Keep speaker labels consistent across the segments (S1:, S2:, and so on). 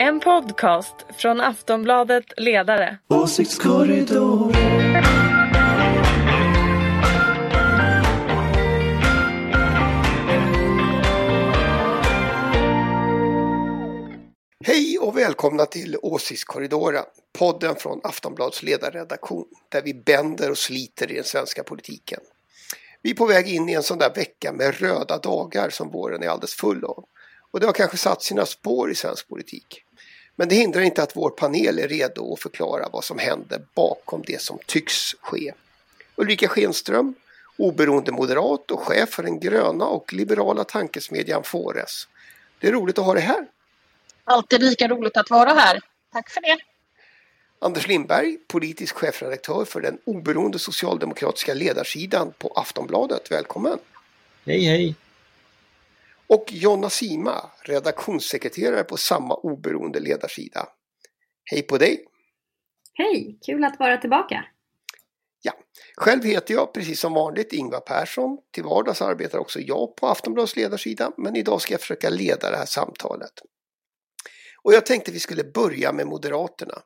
S1: En podcast från Aftonbladet Ledare.
S2: Åsiktskorridor.
S3: Hej och välkomna till Åsiktskorridoren, podden från Aftonbladets ledarredaktion där vi bänder och sliter i den svenska politiken. Vi är på väg in i en sån där vecka med röda dagar som våren är alldeles full av. Och det har kanske satt sina spår i svensk politik. Men det hindrar inte att vår panel är redo att förklara vad som händer bakom det som tycks ske. Ulrika Schenström, oberoende moderat och chef för den gröna och liberala tankesmedjan Fores. Det är roligt att ha dig här.
S4: Alltid lika roligt att vara här. Tack för det.
S3: Anders Lindberg, politisk chefredaktör för den oberoende socialdemokratiska ledarsidan på Aftonbladet. Välkommen!
S5: Hej hej!
S3: Och Jonna Sima, redaktionssekreterare på samma oberoende ledarsida. Hej på dig!
S6: Hej, kul att vara tillbaka!
S3: Ja, själv heter jag precis som vanligt Ingvar Persson. Till vardags arbetar också jag på Aftonbladets ledarsida men idag ska jag försöka leda det här samtalet. Och jag tänkte vi skulle börja med Moderaterna.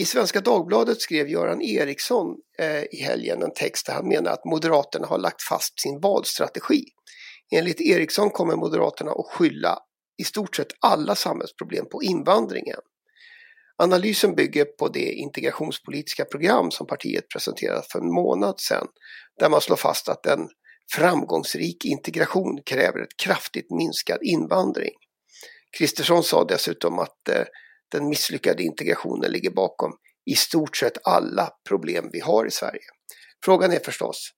S3: I Svenska Dagbladet skrev Göran Eriksson eh, i helgen en text där han menar att Moderaterna har lagt fast sin valstrategi. Enligt Eriksson kommer Moderaterna att skylla i stort sett alla samhällsproblem på invandringen. Analysen bygger på det integrationspolitiska program som partiet presenterade för en månad sedan där man slår fast att en framgångsrik integration kräver ett kraftigt minskad invandring. Kristersson sa dessutom att eh, den misslyckade integrationen ligger bakom i stort sett alla problem vi har i Sverige. Frågan är förstås,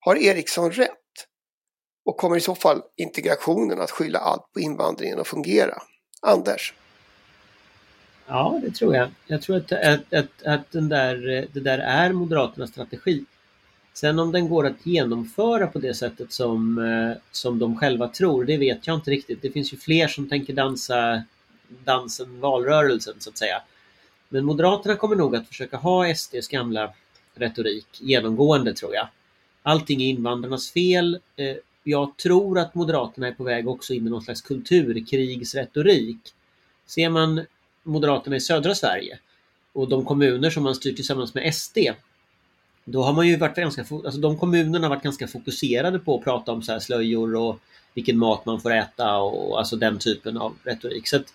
S3: har Eriksson rätt? Och kommer i så fall integrationen att skylla allt på invandringen att fungera? Anders?
S5: Ja, det tror jag. Jag tror att, att, att, att den där, det där är Moderaternas strategi. Sen om den går att genomföra på det sättet som, eh, som de själva tror, det vet jag inte riktigt. Det finns ju fler som tänker dansa dansen valrörelsen så att säga. Men Moderaterna kommer nog att försöka ha SDs gamla retorik genomgående tror jag. Allting är invandrarnas fel. Eh, jag tror att Moderaterna är på väg också in i någon slags kulturkrigsretorik. Ser man Moderaterna i södra Sverige och de kommuner som man styr tillsammans med SD då har man ju varit ganska, alltså de kommunerna har varit ganska fokuserade på att prata om så här slöjor och vilken mat man får äta och alltså den typen av retorik. Så att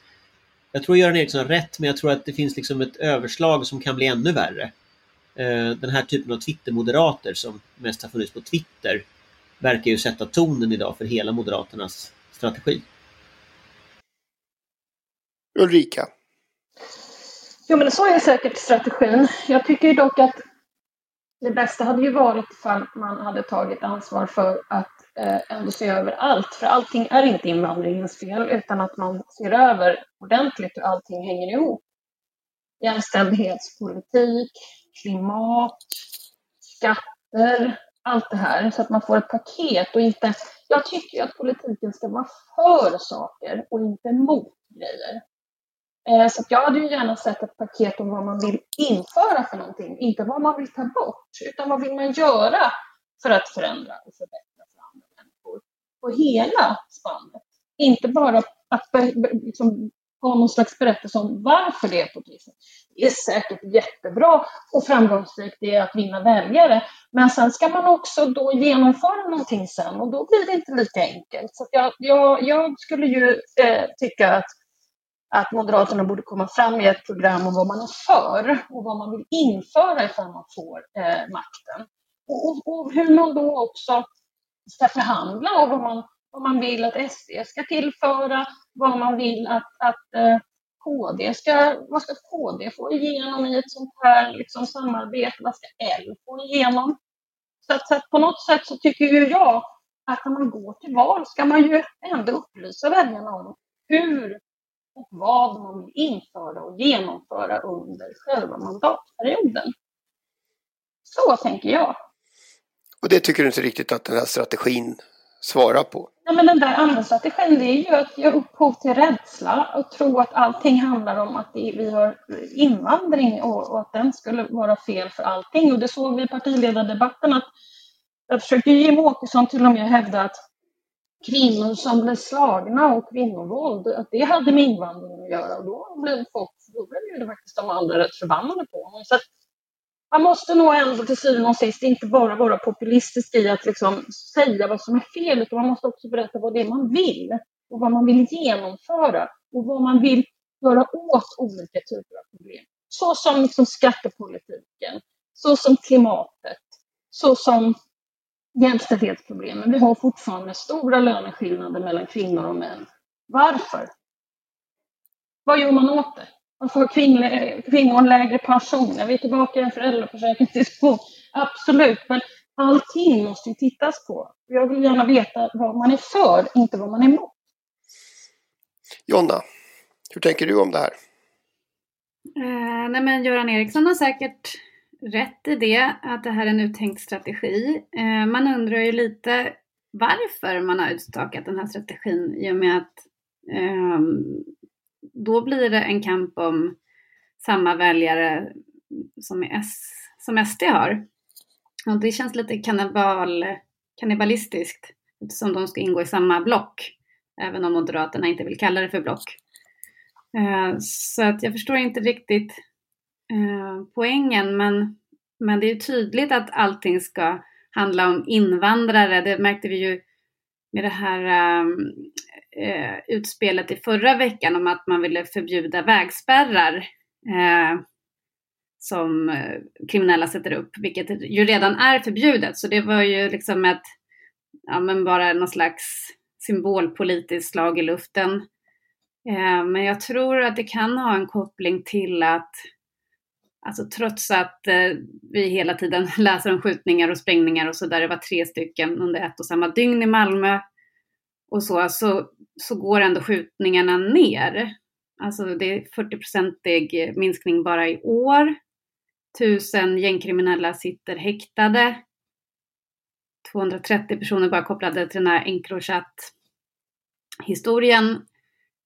S5: jag tror Göran Eriksson har rätt men jag tror att det finns liksom ett överslag som kan bli ännu värre. Eh, den här typen av Twitter-moderater som mest har funnits på Twitter verkar ju sätta tonen idag för hela Moderaternas strategi.
S3: Ulrika?
S4: Jo men så är säkert strategin. Jag tycker dock att det bästa hade ju varit ifall man hade tagit ansvar för att eh, ändå se över allt. För allting är inte invandringens fel utan att man ser över ordentligt hur allting hänger ihop. Jämställdhetspolitik, klimat, skatter, allt det här. Så att man får ett paket och inte... Jag tycker att politiken ska vara för saker och inte mot grejer. Eh, så jag hade ju gärna sett ett paket om vad man vill införa för någonting, inte vad man vill ta bort, utan vad vill man göra för att förändra och förbättra för andra människor på hela spannet. Inte bara att liksom, ha någon slags berättelse om varför det är på det viset. Det är säkert jättebra och framgångsrikt det är att vinna väljare, men sen ska man också då genomföra någonting sen och då blir det inte lika enkelt. Så jag, jag, jag skulle ju eh, tycka att att Moderaterna borde komma fram med ett program om vad man är för och vad man vill införa ifall man får eh, makten. Och, och, och, hur man då också ska förhandla och vad man, vad man vill att SD ska tillföra, vad man vill att, att eh, KD ska, vad ska KD få igenom i ett sånt här liksom, samarbete, vad ska L få igenom? Så att, så att på något sätt så tycker ju jag att när man går till val ska man ju ändå upplysa väljarna om hur och vad man vill införa och genomföra under själva mandatperioden. Så tänker jag.
S3: Och det tycker du inte riktigt att den här strategin svara på?
S4: Ja, men den där andra strategin det är ju att ge upphov till rädsla och tro att allting handlar om att vi har invandring och, och att den skulle vara fel för allting. Och det såg vi i partiledardebatten att jag försökte Jimmie Åkesson till och med hävda att kvinnor som blev slagna och kvinnovåld, att det hade med invandringen att göra. Och då blev folk, då blev ju faktiskt de andra rätt förbannade på honom. Så att man måste nog ändå till syvende och sist inte bara vara populistisk i att liksom säga vad som är fel, utan man måste också berätta vad det är man vill och vad man vill genomföra och vad man vill göra åt olika typer av problem. Så som liksom skattepolitiken, så som klimatet, så som jämställdhetsproblemen. Vi har fortfarande stora löneskillnader mellan kvinnor och män. Varför? Vad gör man åt det? Varför har kvinnor, kvinnor lägre pension? Vi är tillbaka i en föräldraförsäkringsdiskussion. Absolut, men allting måste ju tittas på. Jag vill gärna veta vad man är för, inte vad man är emot.
S3: Jonna, hur tänker du om det här?
S6: Eh, nej men Göran Eriksson har säkert rätt i det, att det här är en uttänkt strategi. Eh, man undrar ju lite varför man har utstakat den här strategin i och med att eh, då blir det en kamp om samma väljare som, S, som SD har. Och det känns lite kannibal, kannibalistiskt eftersom de ska ingå i samma block, även om Moderaterna inte vill kalla det för block. Eh, så att jag förstår inte riktigt eh, poängen, men, men det är tydligt att allting ska handla om invandrare. Det märkte vi ju med det här ehm, eh, utspelet i förra veckan om att man ville förbjuda vägspärrar eh, som eh, kriminella sätter upp, vilket ju redan är förbjudet. Så det var ju liksom ett, ja men bara någon slags symbolpolitiskt slag i luften. Eh, men jag tror att det kan ha en koppling till att Alltså trots att eh, vi hela tiden läser om skjutningar och sprängningar och så där, det var tre stycken under ett och samma dygn i Malmö och så, så, så går ändå skjutningarna ner. Alltså det är 40-procentig minskning bara i år. Tusen gängkriminella sitter häktade. 230 personer bara kopplade till den här Encrochat-historien.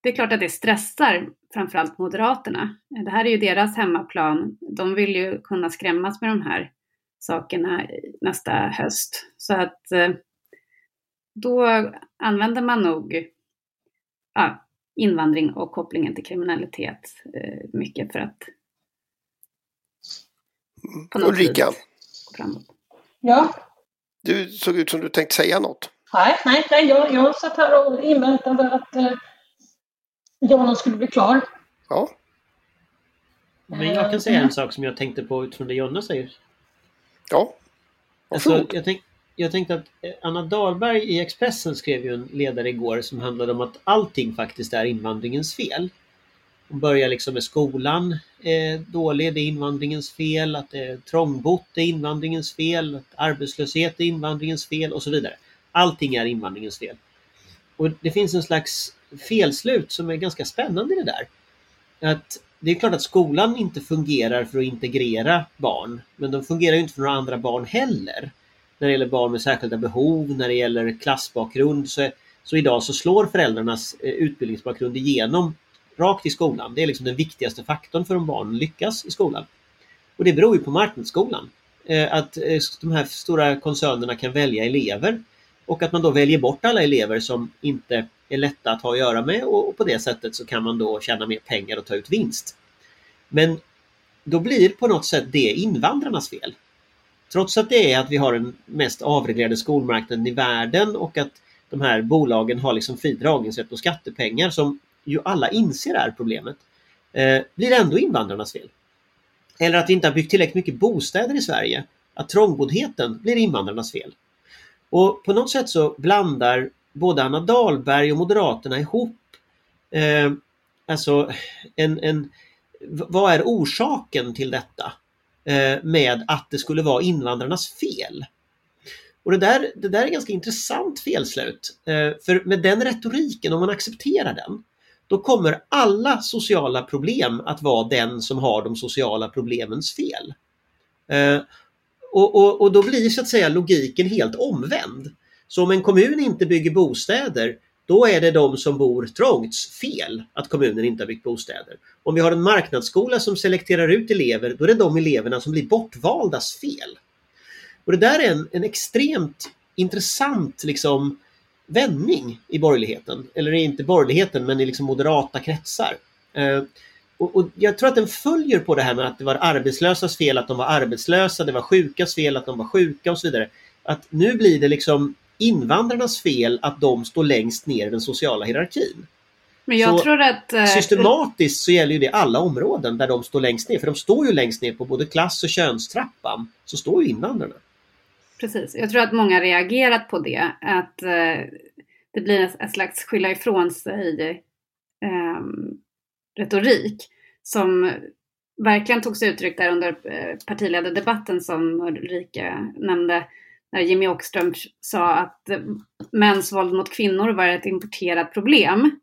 S6: Det är klart att det stressar framförallt Moderaterna. Det här är ju deras hemmaplan. De vill ju kunna skrämmas med de här sakerna nästa höst. Så att eh, då använder man nog ja, invandring och kopplingen till kriminalitet eh, mycket för att
S3: på något Ulrika. gå
S4: framåt. Ja?
S3: Du såg ut som du tänkte säga något.
S4: Nej, nej, nej jag, jag satt här och inväntade att eh, Jonna skulle bli klar.
S3: Ja.
S5: Men jag kan säga en sak som jag tänkte på utifrån det Jonna säger.
S3: Ja.
S5: Alltså, jag, tänk, jag tänkte att eh, Anna Dahlberg i Expressen skrev ju en ledare igår som handlade om att allting faktiskt är invandringens fel. Hon börjar liksom med skolan eh, dålig, det är invandringens fel, att eh, det är trångbott är invandringens fel, att arbetslöshet är invandringens fel och så vidare. Allting är invandringens fel. Och det finns en slags felslut som är ganska spännande i det där. Att det är klart att skolan inte fungerar för att integrera barn, men de fungerar ju inte för några andra barn heller. När det gäller barn med särskilda behov, när det gäller klassbakgrund, så, så idag så slår föräldrarnas eh, utbildningsbakgrund igenom rakt i skolan. Det är liksom den viktigaste faktorn för om barnen lyckas i skolan. Och det beror ju på marknadsskolan. Eh, att eh, de här stora koncernerna kan välja elever och att man då väljer bort alla elever som inte är lätta att ha att göra med och på det sättet så kan man då tjäna mer pengar och ta ut vinst. Men då blir på något sätt det invandrarnas fel. Trots att det är att vi har den mest avreglerade skolmarknaden i världen och att de här bolagen har liksom fri dragningsrätt på skattepengar som ju alla inser är problemet, eh, blir ändå invandrarnas fel. Eller att vi inte har byggt tillräckligt mycket bostäder i Sverige. Att trångboddheten blir invandrarnas fel. Och på något sätt så blandar både Anna Dahlberg och Moderaterna ihop eh, alltså en, en, vad är orsaken till detta Eh, med att det skulle vara invandrarnas fel? Och det där, det där är ganska intressant felslut. Eh, för med den retoriken, om man accepterar den, då kommer alla sociala problem att vara den som har de sociala problemens fel. Eh, och, och, och då blir så att säga logiken helt omvänd. Så om en kommun inte bygger bostäder, då är det de som bor trångt fel att kommunen inte har byggt bostäder. Om vi har en marknadsskola som selekterar ut elever, då är det de eleverna som blir bortvaldas fel. Och Det där är en, en extremt intressant liksom, vändning i borgerligheten. Eller inte borgerligheten men i liksom moderata kretsar. Eh, och, och, Jag tror att den följer på det här med att det var arbetslösas fel att de var arbetslösa, det var sjukas fel att de var sjuka och så vidare. Att nu blir det liksom invandrarnas fel att de står längst ner i den sociala hierarkin.
S6: Men jag
S5: Så
S6: tror att... eh,
S5: Systematiskt så gäller ju det alla områden där de står längst ner. För de står ju längst ner på både klass och könstrappan. Så står ju invandrarna.
S6: Precis. Jag tror att många reagerat på det. Att eh, det blir en, slags skylla ifrån sig ehm, retorik som verkligen tog sig uttryck där under eh, partiledardebatten som Ulrika nämnde. När Jimmy Åkström sa att eh, mäns våld mot kvinnor var ett importerat problem.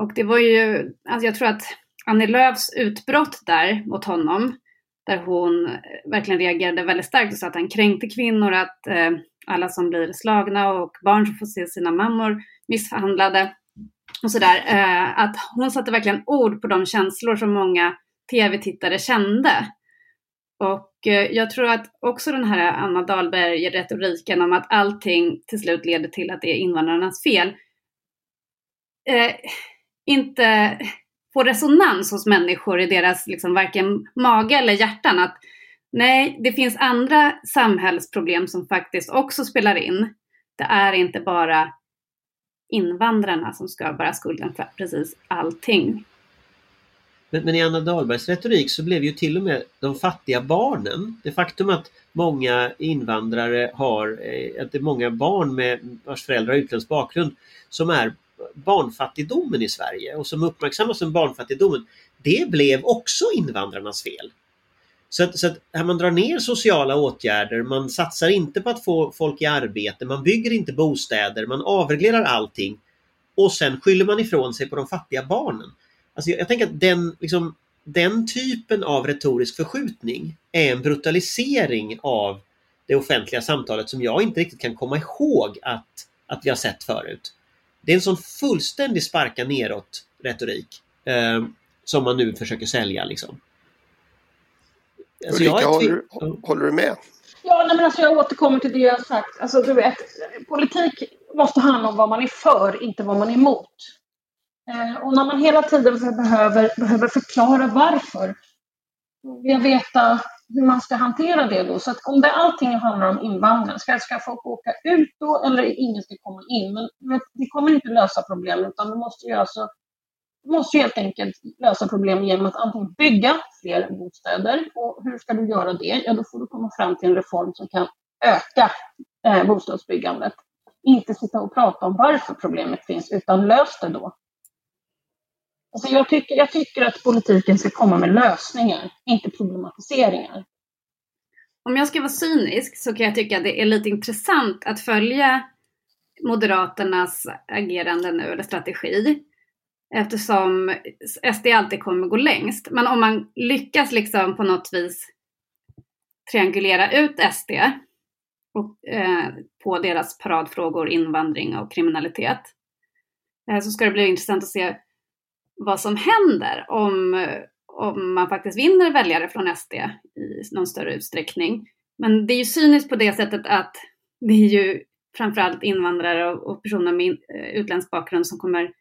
S6: Och det var ju, alltså jag tror att Annie Lööfs utbrott där mot honom där hon eh, verkligen reagerade väldigt starkt och sa att han kränkte kvinnor, att eh, alla som blir slagna och barn som får se sina mammor misshandlade och sådär. Eh, att hon satte verkligen ord på de känslor som många tv-tittare kände. Och eh, jag tror att också den här Anna Dahlberg-retoriken om att allting till slut leder till att det är invandrarnas fel eh, inte får resonans hos människor i deras liksom varken mage eller hjärtan. Att nej, det finns andra samhällsproblem som faktiskt också spelar in. Det är inte bara invandrarna som ska bära skulden för precis allting.
S5: Men, men i Anna Dahlbergs retorik så blev ju till och med de fattiga barnen, det faktum att många invandrare har, eh, att det är många barn med vars föräldrar har utländsk bakgrund som är barnfattigdomen i Sverige och som uppmärksammas som barnfattigdomen, det blev också invandrarnas fel. Så att, så att man drar ner sociala åtgärder, man satsar inte på att få folk i arbete, man bygger inte bostäder, man avreglerar allting och sen skyller man ifrån sig på de fattiga barnen. Alltså jag, jag tänker att den, liksom, den typen av retorisk förskjutning är en brutalisering av det offentliga samtalet som jag inte riktigt kan komma ihåg att, att vi har sett förut. Det är en sån fullständig sparka neråt retorik eh, som man nu försöker sälja. Liksom.
S3: Alltså, Ulrika, håller, håller, du med?
S4: Ja, nej, men alltså jag återkommer till det jag har sagt. Alltså, du vet, politik måste handla om vad man är för, inte vad man är emot. Eh, och när man hela tiden behöver, behöver förklara varför, vill jag veta hur man ska hantera det då. Så att om det allting handlar om invandring, ska, ska folk åka ut då eller ingen ska komma in? Men det kommer inte lösa problemet utan det måste ju alltså du måste helt enkelt lösa problem genom att antingen bygga fler bostäder. Och hur ska du göra det? Ja, då får du komma fram till en reform som kan öka eh, bostadsbyggandet. Inte sitta och prata om varför problemet finns, utan lös det då. Alltså jag, tycker, jag tycker att politiken ska komma med lösningar, inte problematiseringar.
S6: Om jag ska vara cynisk så kan jag tycka att det är lite intressant att följa Moderaternas agerande nu, eller strategi. Eftersom SD alltid kommer gå längst. Men om man lyckas liksom på något vis triangulera ut SD och, eh, på deras paradfrågor invandring och kriminalitet eh, så ska det bli intressant att se vad som händer om, om man faktiskt vinner väljare från SD i någon större utsträckning. Men det är ju cyniskt på det sättet att det är ju framförallt invandrare och, och personer med eh, utländsk bakgrund som kommer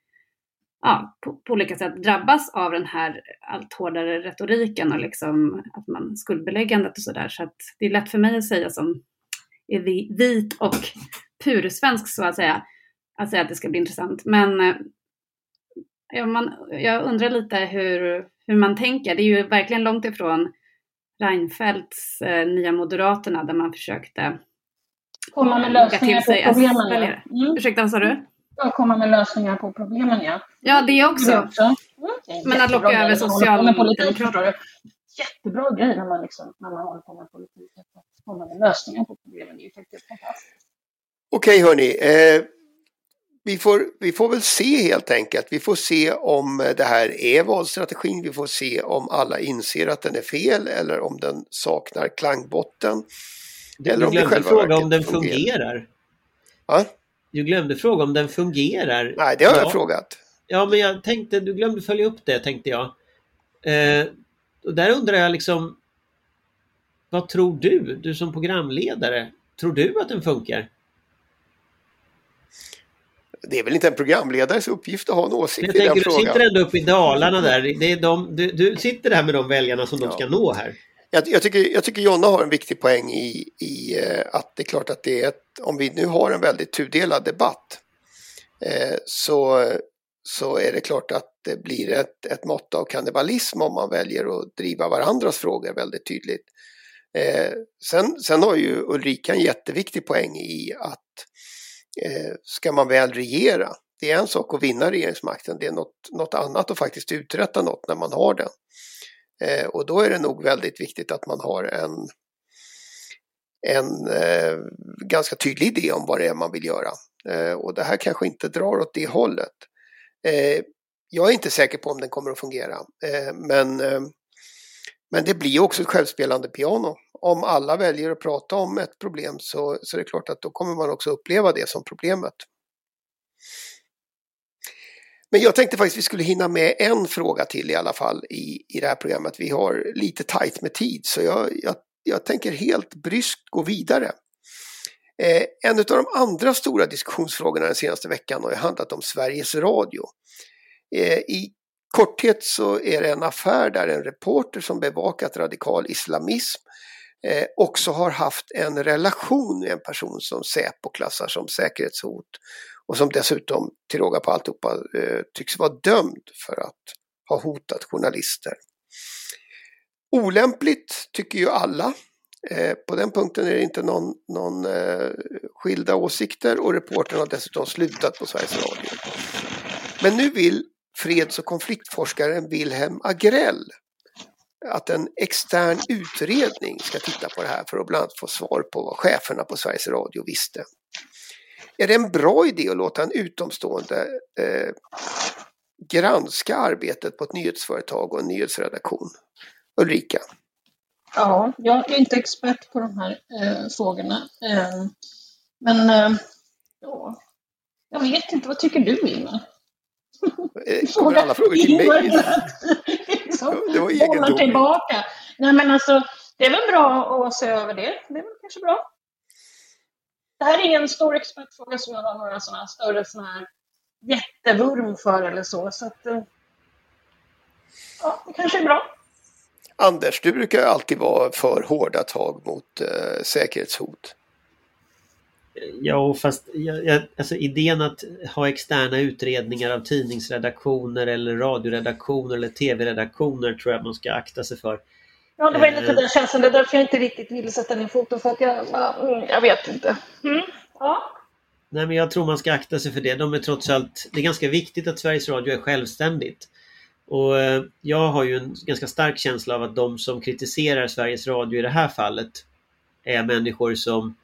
S6: ja, på, på, olika sätt drabbas av den här allt hårdare retoriken och liksom att man skuldbeläggandet och sådär. Så att det är lätt för mig att säga som är vit och pursvensk så att säga, att säga att det ska bli intressant. Men eh, ja, man, jag undrar lite hur, hur man tänker. Det är ju verkligen långt ifrån Reinfeldts eh, Nya Moderaterna där man försökte
S4: komma med lösningar på problemen.
S6: Mm. Ursäkta, vad sa du?
S4: Ja, komma med lösningar på problemen, ja.
S6: Ja, det också. Det också.
S4: Mm.
S6: Men att locka över socialdemokrater.
S4: Jättebra grej när man, liksom, när man håller på med politik. Att komma med lösningar på problemen. Det är ju faktiskt fantastiskt.
S3: Okej, hörni. Eh, vi får, vi får väl se helt enkelt. Vi får se om det här är valstrategin. Vi får se om alla inser att den är fel eller om den saknar klangbotten.
S5: Du, eller du glömde fråga om den fungerar. fungerar. Du glömde fråga om den fungerar.
S3: Nej, det har ja. jag frågat.
S5: Ja, men jag tänkte, du glömde följa upp det tänkte jag. Eh, och där undrar jag liksom Vad tror du, du som programledare? Tror du att den funkar?
S3: Det är väl inte en programledares uppgift att ha en åsikt
S5: Jag
S3: i den
S5: tänker, du
S3: frågan.
S5: sitter ändå uppe i Dalarna där. Det är de, du, du sitter där med de väljarna som de
S3: Ja.
S5: ska nå här.
S3: Jag, jag, tycker, jag tycker Jonna har en viktig poäng i, i eh, att det är klart att det är ett, om vi nu har en väldigt tudelad debatt eh, så, så är det klart att det blir ett, ett mått av kannibalism om man väljer att driva varandras frågor väldigt tydligt. Eh, sen, sen har ju Ulrika en jätteviktig poäng i att Eh, ska man väl regera, det är en sak att vinna regeringsmakten, det är något, något annat att faktiskt uträtta något när man har den. Eh, och då är det nog väldigt viktigt att man har en, en eh, ganska tydlig idé om vad det är man vill göra. Eh, och det här kanske inte drar åt det hållet. Eh, jag är inte säker på om den kommer att fungera. Eh, men, eh, men det blir också ett självspelande piano. Om alla väljer att prata om ett problem så, så är det klart att då kommer man också uppleva det som problemet. Men jag tänkte faktiskt vi skulle hinna med en fråga till i alla fall i, i det här programmet. Vi har lite tajt med tid så jag, jag, jag tänker helt bryskt gå vidare. Eh, en av de andra stora diskussionsfrågorna den senaste veckan har ju handlat om Sveriges Radio. Eh, I korthet så är det en affär där en reporter som bevakat radikal islamism eh, också har haft en relation med en person som Säpo klassar som säkerhetshot och som dessutom till råga på alltihopa eh, tycks vara dömd för att ha hotat journalister. Olämpligt tycker ju alla. Eh, på den punkten är det inte någon, någon eh, skilda åsikter och reportern har dessutom slutat på Sveriges Radio. Men nu vill freds och konfliktforskaren Wilhelm Agrell att en extern utredning ska titta på det här för att bland annat få svar på vad cheferna på Sveriges Radio visste. Är det en bra idé att låta en utomstående eh, granska arbetet på ett nyhetsföretag och en nyhetsredaktion? Ulrika?
S4: Ja, jag är inte expert på de här eh, frågorna. Eh, men eh, ja, jag vet inte, vad tycker du Ingmar?
S3: Eh, kommer alla frågor till mig?
S4: liksom,
S3: Det var egendomligt.
S4: tillbaka. Nej men alltså, det är väl bra att se över det. Det är väl kanske bra. Det här är ingen stor expertfråga som jag har några sådana större såna här jättevurm för eller så. Så att, eh, ja, det kanske är bra.
S3: Anders, du brukar alltid vara för hårda tag mot eh, säkerhetshot.
S5: Ja, fast alltså idén att ha externa utredningar av tidningsredaktioner eller radioredaktioner eller tv-redaktioner tror jag man ska akta sig för.
S4: Ja, det var lite
S5: Eh.
S4: den känslan. Det är därför jag inte riktigt vill sätta ner foten. För att jag, ja, mm, jag vet inte. Mm. Ja.
S5: Nej, men jag tror man ska akta sig för det. De är trots allt... Det är ganska viktigt att Sveriges Radio är självständigt. Och eh, jag har ju en ganska stark känsla av att de som kritiserar Sveriges Radio i det här fallet är människor som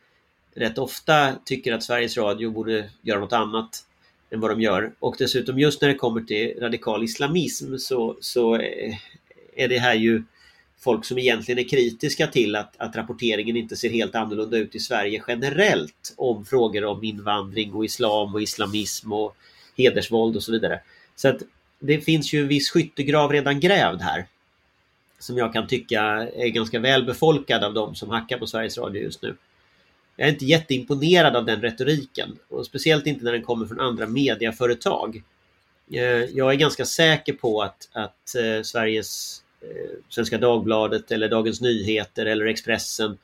S5: rätt ofta tycker att Sveriges Radio borde göra något annat än vad de gör. Och dessutom just när det kommer till radikal islamism så, så eh, är det här ju folk som egentligen är kritiska till att, att rapporteringen inte ser helt annorlunda ut i Sverige generellt om frågor om invandring och islam och islamism och hedersvåld och så vidare. Så att det finns ju en viss skyttegrav redan grävd här. Som jag kan tycka är ganska välbefolkad av de som hackar på Sveriges Radio just nu. Jag är inte jätteimponerad av den retoriken och speciellt inte när den kommer från andra mediaföretag. Eh, jag är ganska säker på att, att eh, Sveriges eh, Svenska Dagbladet eller Dagens Nyheter eller Expressen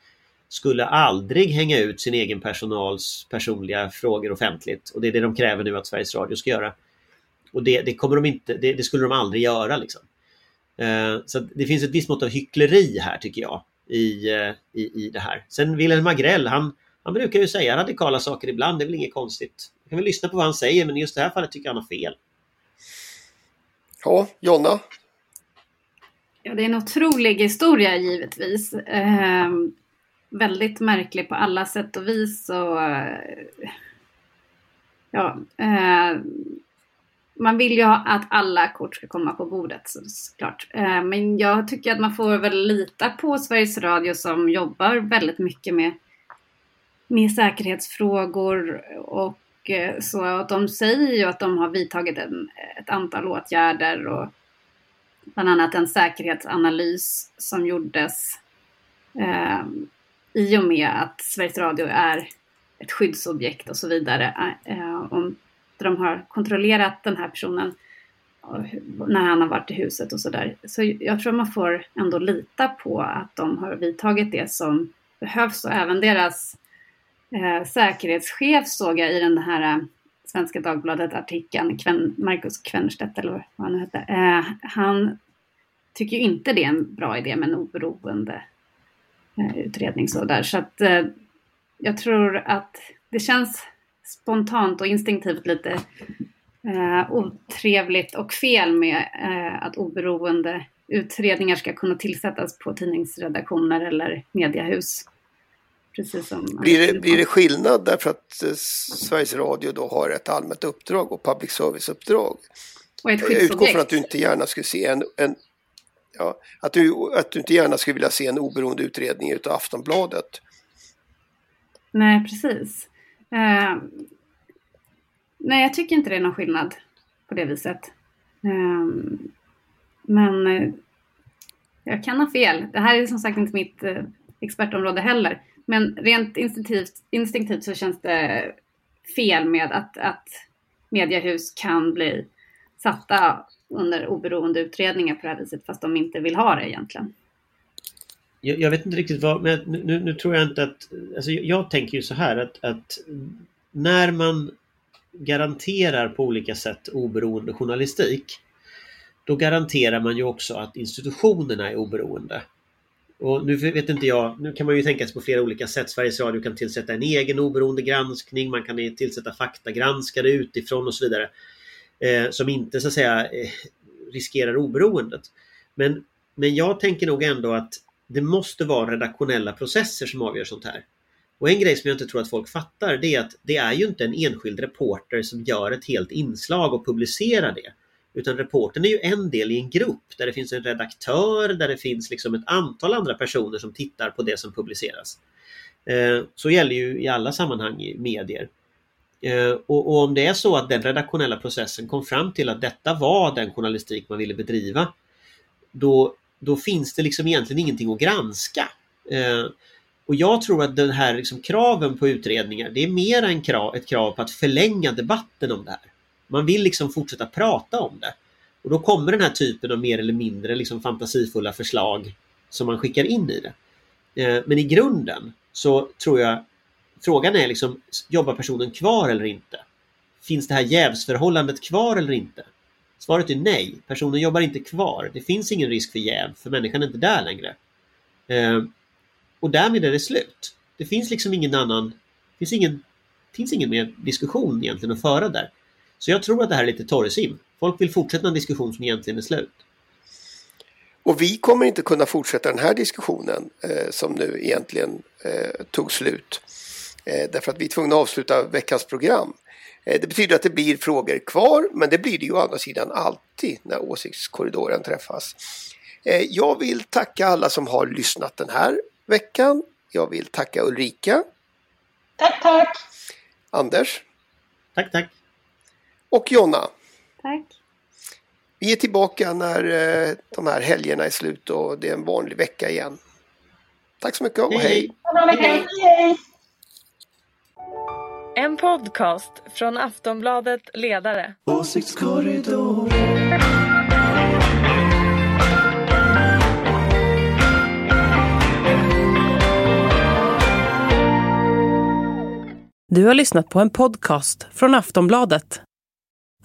S5: skulle aldrig hänga ut sin egen personals personliga frågor offentligt. Och det är det de kräver nu att Sveriges Radio ska göra. Och det, det kommer de inte, det, det skulle de aldrig göra liksom. Så det finns ett visst mått av hyckleri här tycker jag i, i, i det här. Sen Wilhelm Agrell, han, han brukar ju säga radikala saker ibland, det är väl inget konstigt. Jag kan väl lyssna på vad han säger men i just det här fallet tycker jag han har fel.
S3: Ja, Jonna?
S6: Ja, det är en otrolig historia givetvis. Eh, väldigt märklig på alla sätt och vis. Och, eh, ja, eh, man vill ju att alla kort ska komma på bordet så, såklart. Eh, men jag tycker att man får väl lita på Sveriges Radio som jobbar väldigt mycket med, med säkerhetsfrågor och eh, så. att De säger ju att de har vidtagit en, ett antal åtgärder och bland annat en säkerhetsanalys som gjordes eh, i och med att Sveriges Radio är ett skyddsobjekt och så vidare. Eh, eh om de har kontrollerat den här personen när han har varit i huset och sådär. Så jag tror man får ändå lita på att de har vidtagit det som behövs och även deras eh, säkerhetschef såg jag i den här eh, Svenska Dagbladet-artikeln, Kven, Marcus Kvennerstedt eller vad han nu hette. Eh, han tycker ju inte det är en bra idé med en oberoende eh, utredning så där. Så att eh, jag tror att det känns spontant och instinktivt lite eh, otrevligt och fel med eh, att oberoende utredningar ska kunna tillsättas på tidningsredaktioner eller mediehus.
S3: Precis som blir, det, blir det skillnad därför att eh, Sveriges Radio då har ett allmänt uppdrag och public service-uppdrag?
S6: Och ett
S3: Jag utgår från att du inte gärna skulle se en, en ja, att, du, att du inte gärna skulle vilja se en oberoende utredning utav Aftonbladet.
S6: Nej, precis. Uh, nej, jag tycker inte det är någon skillnad på det viset. Uh, men uh, jag kan ha fel. Det här är som sagt inte mitt expertområde heller. Men rent instinktivt, instinktivt så känns det fel med att, att mediehus kan bli satta under oberoende utredningar på det här viset fast de inte vill ha det egentligen.
S5: Jag, jag vet inte riktigt vad, men nu, nu, tror jag inte att... Alltså jag, tänker ju så här att, att när man garanterar på olika sätt oberoende journalistik då garanterar man ju också att institutionerna är oberoende. Och nu vet inte jag, nu kan man ju tänka sig på flera olika sätt. Sveriges Radio kan tillsätta en egen oberoende granskning, man kan tillsätta faktagranskare utifrån och så vidare. Eh, som inte så att säga eh, riskerar oberoendet. Men, men jag tänker nog ändå att det måste vara redaktionella processer som avgör sånt här. Och en grej som jag inte tror att folk fattar det är att det är ju inte en enskild reporter som gör ett helt inslag och publicerar det. Utan reporten är ju en del i en grupp där det finns en redaktör, där det finns liksom ett antal andra personer som tittar på det som publiceras. Eh, så gäller ju i alla sammanhang i medier. Eh, och, och, om det är så att den redaktionella processen kom fram till att detta var den journalistik man ville bedriva, då, då finns det liksom egentligen ingenting att granska. Eh, och jag tror att den här liksom kraven på utredningar, det är mer än krav, ett krav på att förlänga debatten om det här. Man vill liksom fortsätta prata om det. Och då kommer den här typen av mer eller mindre liksom fantasifulla förslag som man skickar in i det. Eh, men i grunden så tror jag frågan är liksom, jobbar personen kvar eller inte? Finns det här jävsförhållandet kvar eller inte? Svaret är nej, personen jobbar inte kvar. Det finns ingen risk för jäv, för människan är inte där längre. Eh, och därmed är det slut. Det finns liksom ingen annan, det finns ingen, finns ingen mer diskussion egentligen att föra där. Så jag tror att det här är lite torrsim. Folk vill fortsätta en diskussion som egentligen är slut.
S3: Och vi kommer inte kunna fortsätta den här diskussionen eh, som nu egentligen eh, tog slut. Eh, därför att vi är tvungna att avsluta veckans program. Eh, det betyder att det blir frågor kvar, men det blir det ju å andra sidan alltid när åsiktskorridoren träffas. Eh, jag vill tacka alla som har lyssnat den här veckan. Jag vill tacka Ulrika.
S4: Tack, tack!
S3: Anders.
S5: Tack, tack.
S3: Och Jonna.
S6: Tack.
S3: Vi är tillbaka när eh, de här helgerna är slut och det är en vanlig vecka igen. Tack så mycket och hej!
S4: hej. hej.
S1: En podcast från Aftonbladet Ledare.
S2: Åsiktskorridor.
S7: Du har lyssnat på en podcast från Aftonbladet.